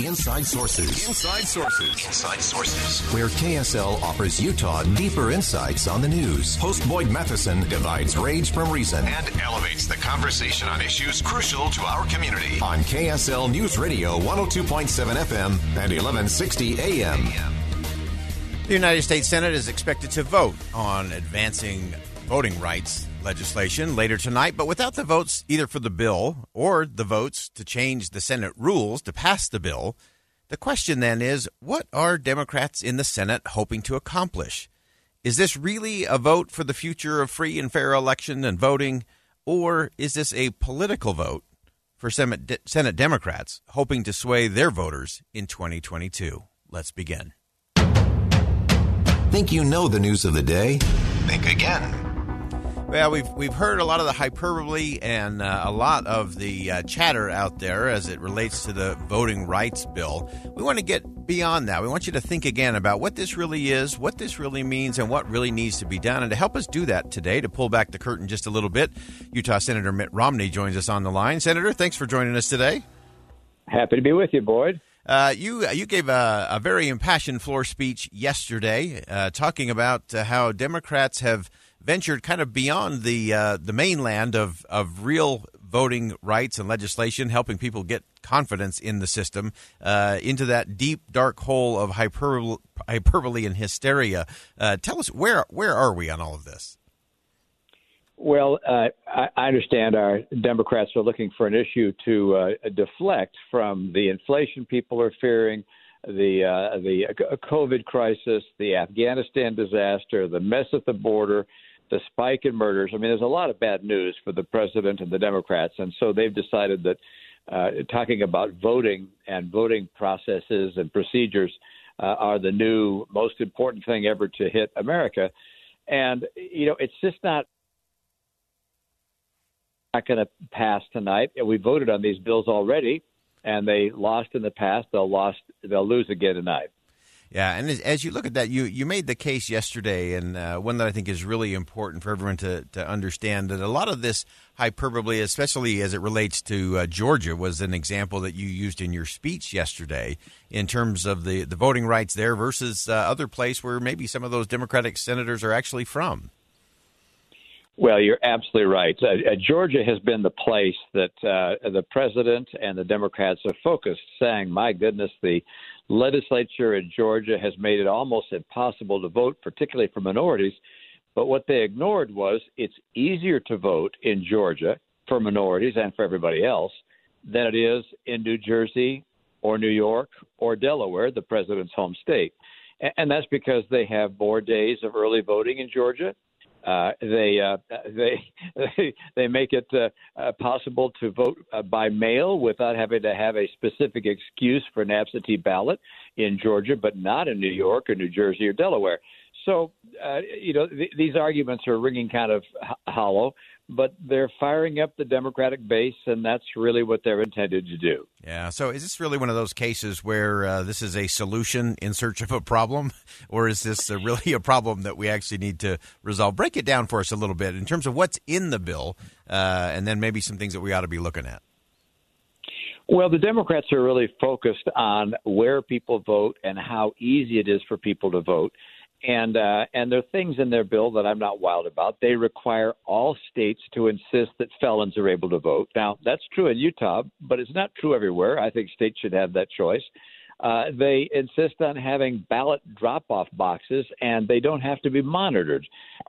Inside Sources. Inside Sources. Inside Sources. Where KSL offers Utah deeper insights on the news. Host Boyd Matheson divides rage from reason and elevates the conversation on issues crucial to our community. On KSL News Radio 102.7 FM and 1160 AM. The United States Senate is expected to vote on advancing voting rights legislation later tonight, but without the votes either for the bill or the votes to change the Senate rules to pass the bill, the question then is what are Democrats in the Senate hoping to accomplish? Is this really a vote for the future of free and fair election and voting, or is this a political vote for Senate, Democrats hoping to sway their voters in 2022? Let's begin. Think you know the news of the day? Think again. Well, we've we've heard a lot of the hyperbole and uh, a lot of the uh, chatter out there as it relates to the voting rights bill. We want to get beyond that. We want you to think again about what this really is, what this really means, and what really needs to be done. And to help us do that today, to pull back the curtain just a little bit, Utah Senator Mitt Romney joins us on the line. Senator, thanks for joining us today. Happy to be with you, Boyd. Uh, you you gave a, a, very impassioned floor speech yesterday, uh, talking about uh, how Democrats have ventured kind of beyond the uh, the mainland of of real voting rights and legislation, helping people get confidence in the system, uh, into that deep dark hole of hyperbole, hyperbole and hysteria. Uh, tell us where where are we on all of this? Well, uh, I, I understand our Democrats are looking for an issue to uh, deflect from the inflation people are fearing, the uh, the COVID crisis, the Afghanistan disaster, the mess at the border, the spike in murders. I mean, there's a lot of bad news for the president and the Democrats, and so they've decided that uh, talking about voting and voting processes and procedures uh, are the new most important thing ever to hit America. And you know, it's just not not going to pass tonight. We voted on these bills already, and they lost in the past. They'll lost. They'll lose again tonight. Yeah, and as, as, you look at that, you, you made the case yesterday, and uh, one that I think is really important for everyone to, to understand that a lot of this hyperbole, especially as it relates to uh, Georgia, was an example that you used in your speech yesterday in terms of the, the voting rights there versus uh, other place where maybe some of those Democratic senators are actually from. Well, you're absolutely right. Uh, uh Georgia has been the place that uh, the president and the Democrats have focused, saying, "My goodness, the legislature in Georgia has made it almost impossible to vote, particularly for minorities." But what they ignored was it's easier to vote in Georgia for minorities and for everybody else than it is in New Jersey or New York or Delaware, the president's home state. And that's because they have more days of early voting in Georgia uh, they, uh, they they make it uh, uh, possible to vote uh, by mail without having to have a specific excuse for an absentee ballot in Georgia, but not in New York or New Jersey or Delaware. So, uh, you know, th- these arguments are ringing kind of hollow but they're firing up the Democratic base, and that's really what they're intended to do. Yeah. So, is this really one of those cases where uh, this is a solution in search of a problem, or is this a really a problem that we actually need to resolve? Break it down for us a little bit in terms of what's in the bill, uh, and then maybe some things that we ought to be looking at. Well, the Democrats are really focused on where people vote and how easy it is for people to vote and uh, and there are things in their bill that I'm not wild about. They require all states to insist that felons are able to vote. Now that's true in Utah, but it's not true everywhere. I think states should have that choice. Uh, they insist on having ballot drop-off boxes, and they don't have to be monitored.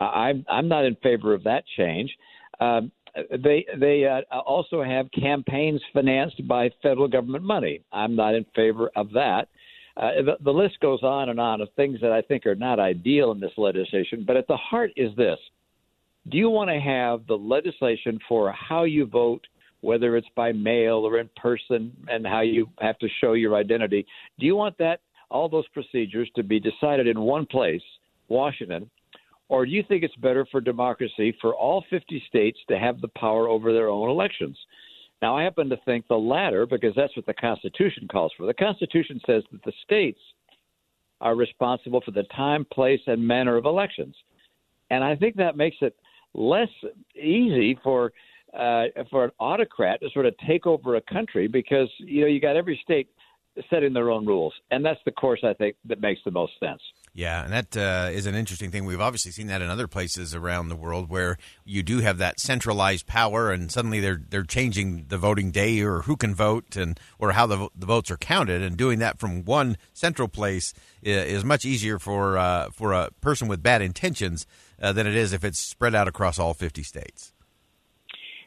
I'm I'm not in favor of that change. Um, they they uh, also have campaigns financed by federal government money. I'm not in favor of that. Uh, the, the list goes on and on of things that I think are not ideal in this legislation. But at the heart is this: Do you want to have the legislation for how you vote whether it's by mail or in person, and how you have to show your identity. Do you want that all those procedures to be decided in one place, Washington, or do you think it's better for democracy for all 50 states to have the power over their own elections? Now, I happen to think the latter because that's what the Constitution calls for. The Constitution says that the states are responsible for the time, place, and manner of elections. And I think that makes it less easy for uh, for an autocrat to sort of take over a country because you know you got every state setting their own rules, and that's the course I think that makes the most sense. Yeah, and that uh, is an interesting thing. We've obviously seen that in other places around the world where you do have that centralized power, and suddenly they're they're changing the voting day or who can vote and or how the the votes are counted, and doing that from one central place is, much easier for uh, for a person with bad intentions uh, than it is if it's spread out across all fifty states.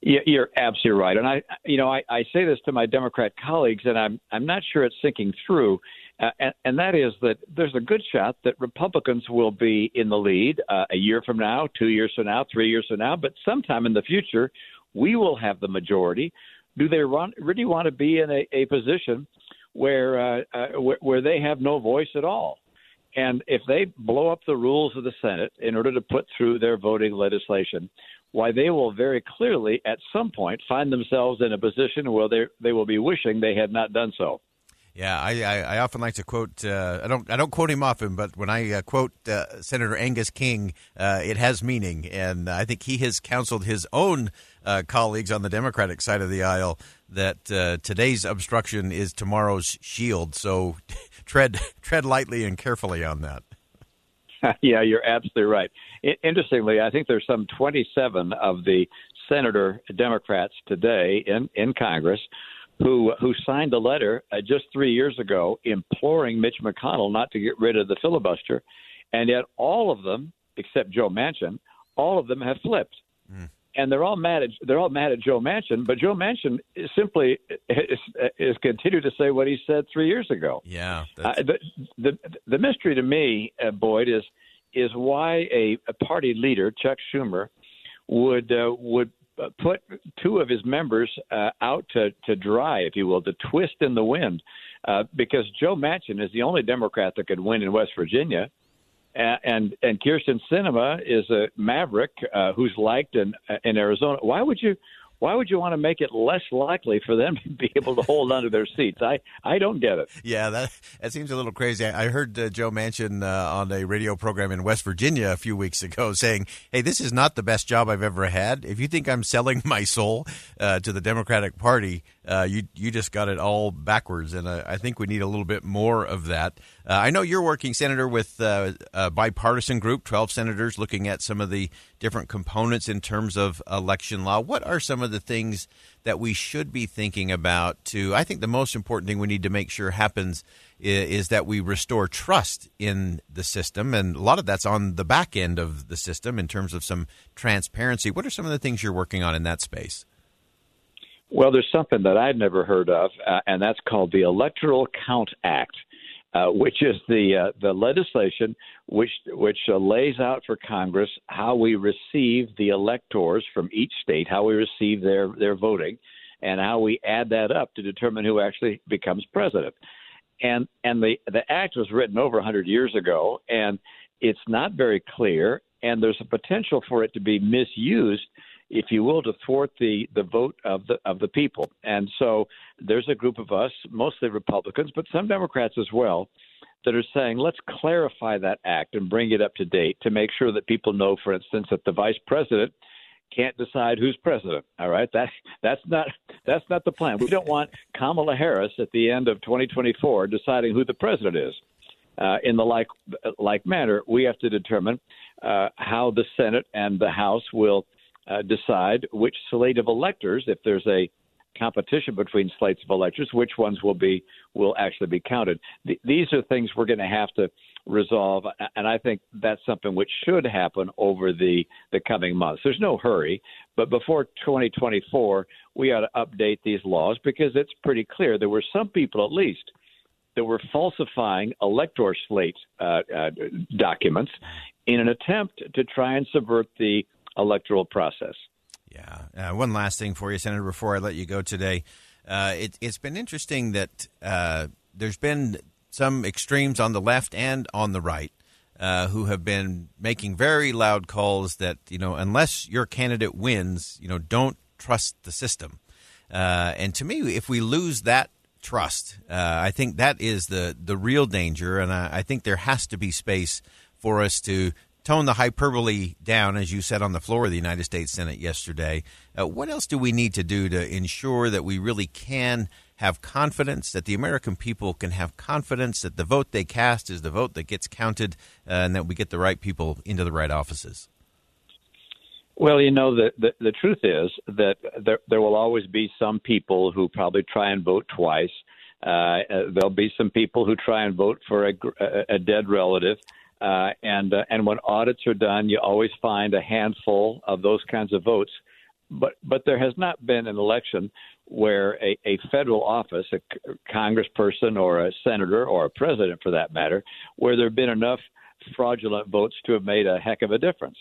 You're absolutely right, and I, you know, I, I say this to my Democrat colleagues, and I'm I'm not sure it's sinking through, uh, and, and that is that there's a good shot that Republicans will be in the lead uh, a year from now, two years from now, three years from now, but sometime in the future, we will have the majority. Do they run, really want to be in a, a position where, uh, uh, where where they have no voice at all? And if they blow up the rules of the Senate in order to put through their voting legislation, why they will very clearly at some point find themselves in a position where they they will be wishing they had not done so. Yeah, I, I, I often like to quote. Uh, I don't I don't quote him often, but when I uh, quote uh, Senator Angus King, uh, it has meaning, and I think he has counseled his own uh, colleagues on the Democratic side of the aisle that uh, today's obstruction is tomorrow's shield. So tread tread lightly and carefully on that. yeah, you're absolutely right. Interestingly, I think there's some 27 of the senator Democrats today in in Congress who who signed a letter uh, just three years ago imploring Mitch McConnell not to get rid of the filibuster, and yet all of them, except Joe Manchin, all of them have flipped. Mm. And they're all mad at they're all mad at Joe Manchin, but Joe Manchin is simply is, is continued to say what he said three years ago. Yeah, uh, the, the the mystery to me, uh, Boyd, is is why a, a party leader, Chuck Schumer, would uh, would put two of his members uh, out to, to dry, if you will, to twist in the wind, uh, because Joe Manchin is the only Democrat that could win in West Virginia, and and, and Kyrsten Sinema is a maverick uh, who's liked in in Arizona. Why would you why would you want to make it less likely for them to be able to hold onto their seats? I, I don't get it. Yeah, that that seems a little crazy. I heard uh, Joe Manchin uh, on a radio program in West Virginia a few weeks ago saying, "Hey, this is not the best job I've ever had. If you think I'm selling my soul uh, to the Democratic Party, uh, you you just got it all backwards." And I think we need a little bit more of that. Uh, I know you're working, Senator, with uh, a bipartisan group, 12 senators, looking at some of the different components in terms of election law. What are some of the things that we should be thinking about to I think the most important thing we need to make sure happens is, is, that we restore trust in the system and a lot of that's on the back end of the system in terms of some transparency. What are some of the things you're working on in that space? Well, there's something that I'd never heard of, uh, and that's called the Electoral Count Act. Uh, which is the uh, the legislation which which uh, lays out for Congress how we receive the electors from each state, how we receive their their voting, and how we add that up to determine who actually becomes president. And and the the act was written over 100 years ago, and it's not very clear, and there's a potential for it to be misused if you will, to thwart the, the vote of the of the people. And so there's a group of us, mostly Republicans, but some Democrats as well, that are saying let's clarify that act and bring it up to date to make sure that people know, for instance, that the vice president can't decide who's president. All right, that that's not that's not the plan. We don't want Kamala Harris at the end of 2024 deciding who the president is. Uh, in the like like manner, we have to determine uh, how the Senate and the House will uh, decide which slate of electors, if there's a competition between slates of electors, which ones will be will actually be counted. Th- these are things we're going to have to resolve, and I think that's something which should happen over the the coming months. There's no hurry, but before 2024, we ought to update these laws because it's pretty clear there were some people, at least, that were falsifying elector slate uh, uh, documents in an attempt to try and subvert the electoral process. Yeah. Uh, one last thing for you, Senator, before I let you go today. Uh, it, has been interesting that uh, there's been some extremes on the left and on the right uh, who have been making very loud calls that, you know, unless your candidate wins, you know, don't trust the system. Uh, and to me, if we lose that trust, uh, I think that is the, the real danger. And I, I think there has to be space for us to tone the hyperbole down, as you said on the floor of the United States Senate yesterday. Uh, what else do we need to do to ensure that we really can have confidence, that the American people can have confidence that the vote they cast is the vote that gets counted, uh, and that we get the right people into the right offices? Well, you know, the, the, the truth is that there, there will always be some people who probably try and vote twice. Uh, uh there'll be some people who try and vote for a, a dead relative. Uh, and uh, and when audits are done, you always find a handful of those kinds of votes. But but there has not been an election where a, a federal office, a congressperson or a senator or a president for that matter, where there have been enough fraudulent votes to have made a heck of a difference.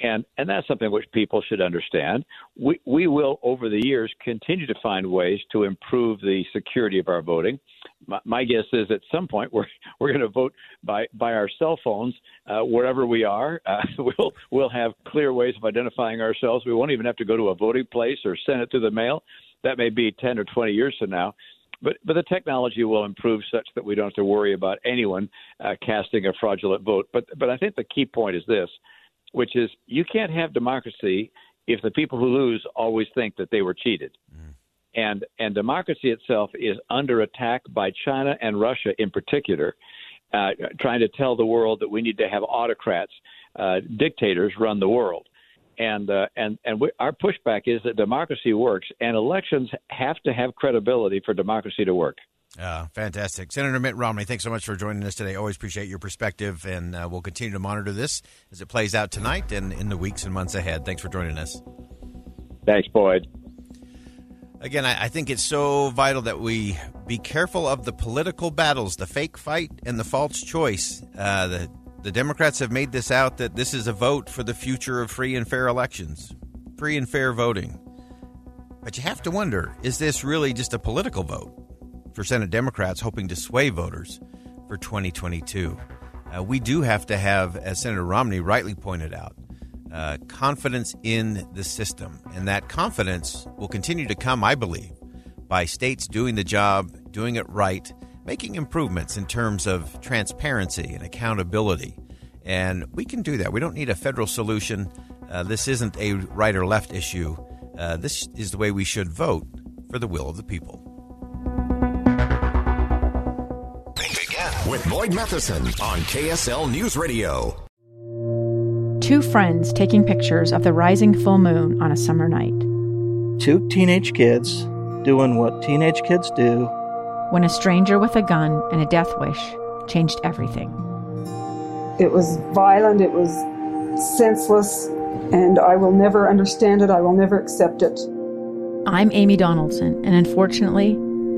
And and that's something which people should understand. We we will over the years continue to find ways to improve the security of our voting my, my guess is at some point we're we're going to vote by by our cell phones uh, wherever we are. Uh, we'll we'll have clear ways of identifying ourselves. We won't even have to go to a voting place or send it through the mail. That may be ten or twenty years from now. But but the technology will improve such that we don't have to worry about anyone uh, casting a fraudulent vote. But but I think the key point is this, which is you can't have democracy if the people who lose always think that they were cheated. Mm and and democracy itself is under attack by China and Russia in particular, uh, trying to tell the world that we need to have autocrats, uh, dictators run the world. And uh, and and we, our pushback is that democracy works, and elections have to have credibility for democracy to work. Uh, fantastic. Senator Mitt Romney, thanks so much for joining us today. Always appreciate your perspective, and uh, we'll continue to monitor this as it plays out tonight and in the weeks and months ahead. Thanks for joining us. Thanks, Boyd. Again, I, I, think it's so vital that we be careful of the political battles, the fake fight and the false choice. Uh, the, the Democrats have made this out that this is a vote for the future of free and fair elections, free and fair voting. But you have to wonder is this really just a political vote for Senate Democrats hoping to sway voters for 2022? Uh, we do have to have, as Senator Romney rightly pointed out, uh, confidence in the system. And that confidence will continue to come, I believe, by states doing the job, doing it right, making improvements in terms of transparency and accountability. And we can do that. We don't need a federal solution. Uh, this isn't a right or left issue. Uh, this is the way we should vote for the will of the people. With Boyd Matheson on KSL News Radio two friends taking pictures of the rising full moon on a summer night. Two teenage kids doing what teenage kids do. When a stranger with a gun and a death wish changed everything. It was violent, it was senseless, and I will never understand it. I will never accept it. I'm Amy Donaldson, and unfortunately,